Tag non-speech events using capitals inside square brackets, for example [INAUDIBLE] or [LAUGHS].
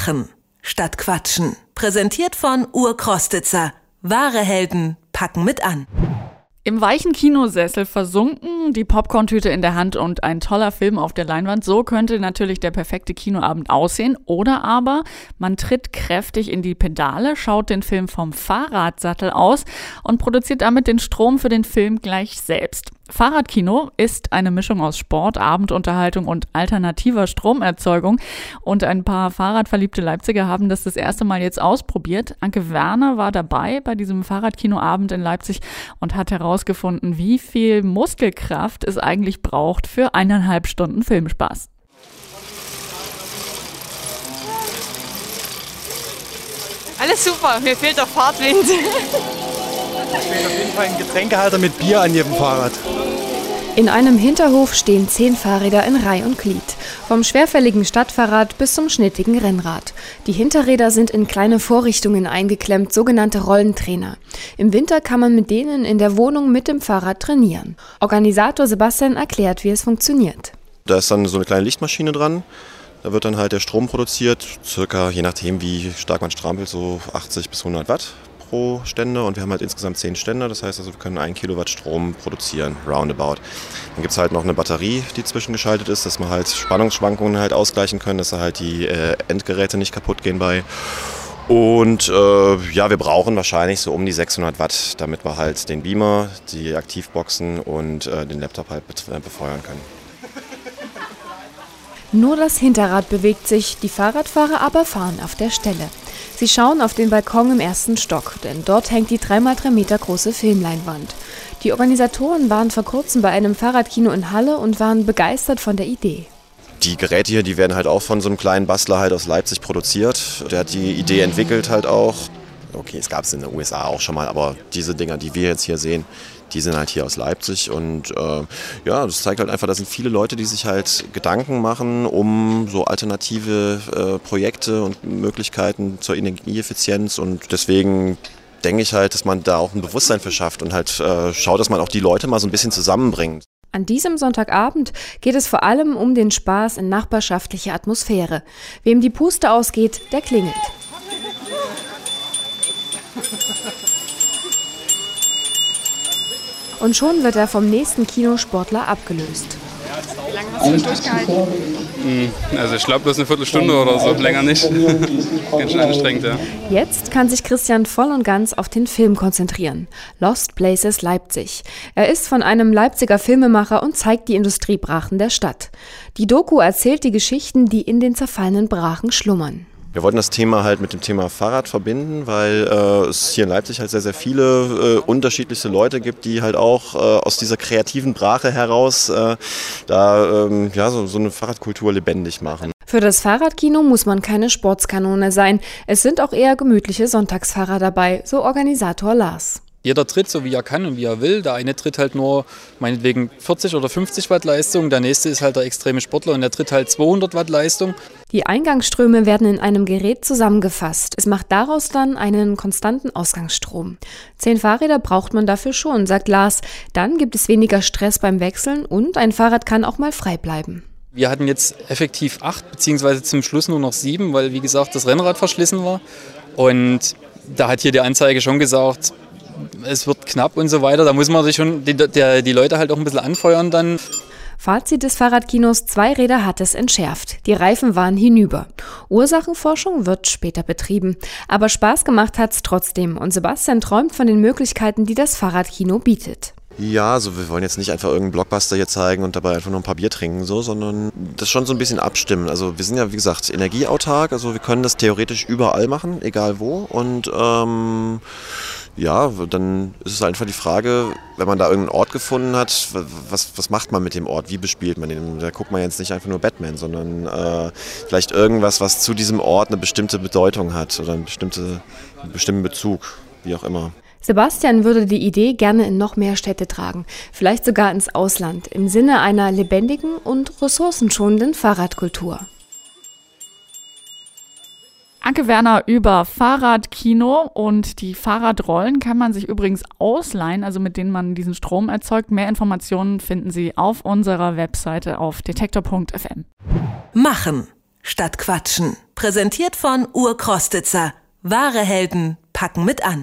Machen statt Quatschen. Präsentiert von Urkrostitzer. Wahre Helden packen mit an. Im weichen Kinosessel versunken, die Popcorntüte in der Hand und ein toller Film auf der Leinwand. So könnte natürlich der perfekte Kinoabend aussehen. Oder aber man tritt kräftig in die Pedale, schaut den Film vom Fahrradsattel aus und produziert damit den Strom für den Film gleich selbst. Fahrradkino ist eine Mischung aus Sport, Abendunterhaltung und alternativer Stromerzeugung. Und ein paar Fahrradverliebte Leipziger haben das das erste Mal jetzt ausprobiert. Anke Werner war dabei bei diesem Fahrradkinoabend in Leipzig und hat herausgefunden, wie viel Muskelkraft es eigentlich braucht für eineinhalb Stunden Filmspaß. Alles super, mir fehlt der Fahrtwind. Ich will auf jeden Fall einen Getränkehalter mit Bier an jedem Fahrrad. In einem Hinterhof stehen zehn Fahrräder in Reih und Glied. Vom schwerfälligen Stadtfahrrad bis zum schnittigen Rennrad. Die Hinterräder sind in kleine Vorrichtungen eingeklemmt, sogenannte Rollentrainer. Im Winter kann man mit denen in der Wohnung mit dem Fahrrad trainieren. Organisator Sebastian erklärt, wie es funktioniert. Da ist dann so eine kleine Lichtmaschine dran. Da wird dann halt der Strom produziert, circa je nachdem wie stark man strampelt, so 80 bis 100 Watt pro Ständer und wir haben halt insgesamt 10 Ständer, das heißt also wir können 1 Kilowatt Strom produzieren, roundabout. Dann gibt es halt noch eine Batterie, die zwischengeschaltet ist, dass wir halt Spannungsschwankungen halt ausgleichen können, dass da halt die äh, Endgeräte nicht kaputt gehen bei. Und äh, ja, wir brauchen wahrscheinlich so um die 600 Watt, damit wir halt den Beamer, die Aktivboxen und äh, den Laptop halt äh, befeuern können. Nur das Hinterrad bewegt sich, die Fahrradfahrer aber fahren auf der Stelle. Sie schauen auf den Balkon im ersten Stock, denn dort hängt die 3x3 Meter große Filmleinwand. Die Organisatoren waren vor kurzem bei einem Fahrradkino in Halle und waren begeistert von der Idee. Die Geräte hier, die werden halt auch von so einem kleinen Bastler halt aus Leipzig produziert. Der hat die Idee entwickelt halt auch. Okay, es gab es in den USA auch schon mal, aber diese Dinger, die wir jetzt hier sehen, die sind halt hier aus Leipzig und äh, ja, das zeigt halt einfach, da sind viele Leute, die sich halt Gedanken machen, um so alternative äh, Projekte und Möglichkeiten zur Energieeffizienz und deswegen denke ich halt, dass man da auch ein Bewusstsein für schafft und halt äh, schaut, dass man auch die Leute mal so ein bisschen zusammenbringt. An diesem Sonntagabend geht es vor allem um den Spaß in nachbarschaftlicher Atmosphäre. Wem die Puste ausgeht, der klingelt. Und schon wird er vom nächsten Kinosportler abgelöst. Wie lange hast du schon durchgehalten? Hm, also ich glaube bloß eine Viertelstunde oder so, länger nicht. [LAUGHS] Ganz schön anstrengend, ja. Jetzt kann sich Christian voll und ganz auf den Film konzentrieren. Lost Places Leipzig. Er ist von einem Leipziger Filmemacher und zeigt die Industriebrachen der Stadt. Die Doku erzählt die Geschichten, die in den zerfallenen Brachen schlummern. Wir wollten das Thema halt mit dem Thema Fahrrad verbinden, weil äh, es hier in Leipzig halt sehr, sehr viele äh, unterschiedliche Leute gibt, die halt auch äh, aus dieser kreativen Brache heraus äh, da ähm, ja, so, so eine Fahrradkultur lebendig machen. Für das Fahrradkino muss man keine Sportskanone sein. Es sind auch eher gemütliche Sonntagsfahrer dabei, so Organisator Lars. Jeder tritt so, wie er kann und wie er will. Der eine tritt halt nur meinetwegen 40 oder 50 Watt Leistung. Der nächste ist halt der extreme Sportler und der tritt halt 200 Watt Leistung. Die Eingangsströme werden in einem Gerät zusammengefasst. Es macht daraus dann einen konstanten Ausgangsstrom. Zehn Fahrräder braucht man dafür schon, sagt Lars. Dann gibt es weniger Stress beim Wechseln und ein Fahrrad kann auch mal frei bleiben. Wir hatten jetzt effektiv acht, beziehungsweise zum Schluss nur noch sieben, weil wie gesagt das Rennrad verschlissen war. Und da hat hier die Anzeige schon gesagt, es wird knapp und so weiter. Da muss man sich schon die, die, die Leute halt auch ein bisschen anfeuern dann. Fazit des Fahrradkinos, zwei Räder hat es entschärft. Die Reifen waren hinüber. Ursachenforschung wird später betrieben. Aber Spaß gemacht hat's trotzdem und Sebastian träumt von den Möglichkeiten, die das Fahrradkino bietet. Ja, also wir wollen jetzt nicht einfach irgendeinen Blockbuster hier zeigen und dabei einfach nur ein paar Bier trinken, so, sondern das schon so ein bisschen abstimmen. Also wir sind ja, wie gesagt, energieautark, also wir können das theoretisch überall machen, egal wo. Und ähm, ja, dann ist es einfach die Frage, wenn man da irgendeinen Ort gefunden hat, was, was macht man mit dem Ort? Wie bespielt man den? Da guckt man jetzt nicht einfach nur Batman, sondern äh, vielleicht irgendwas, was zu diesem Ort eine bestimmte Bedeutung hat oder eine bestimmte, einen bestimmten Bezug, wie auch immer. Sebastian würde die Idee gerne in noch mehr Städte tragen, vielleicht sogar ins Ausland, im Sinne einer lebendigen und ressourcenschonenden Fahrradkultur. Anke Werner über Fahrradkino und die Fahrradrollen kann man sich übrigens ausleihen, also mit denen man diesen Strom erzeugt. Mehr Informationen finden Sie auf unserer Webseite auf detektor.fm. Machen statt Quatschen. Präsentiert von Urkrostitzer. Wahre Helden packen mit an.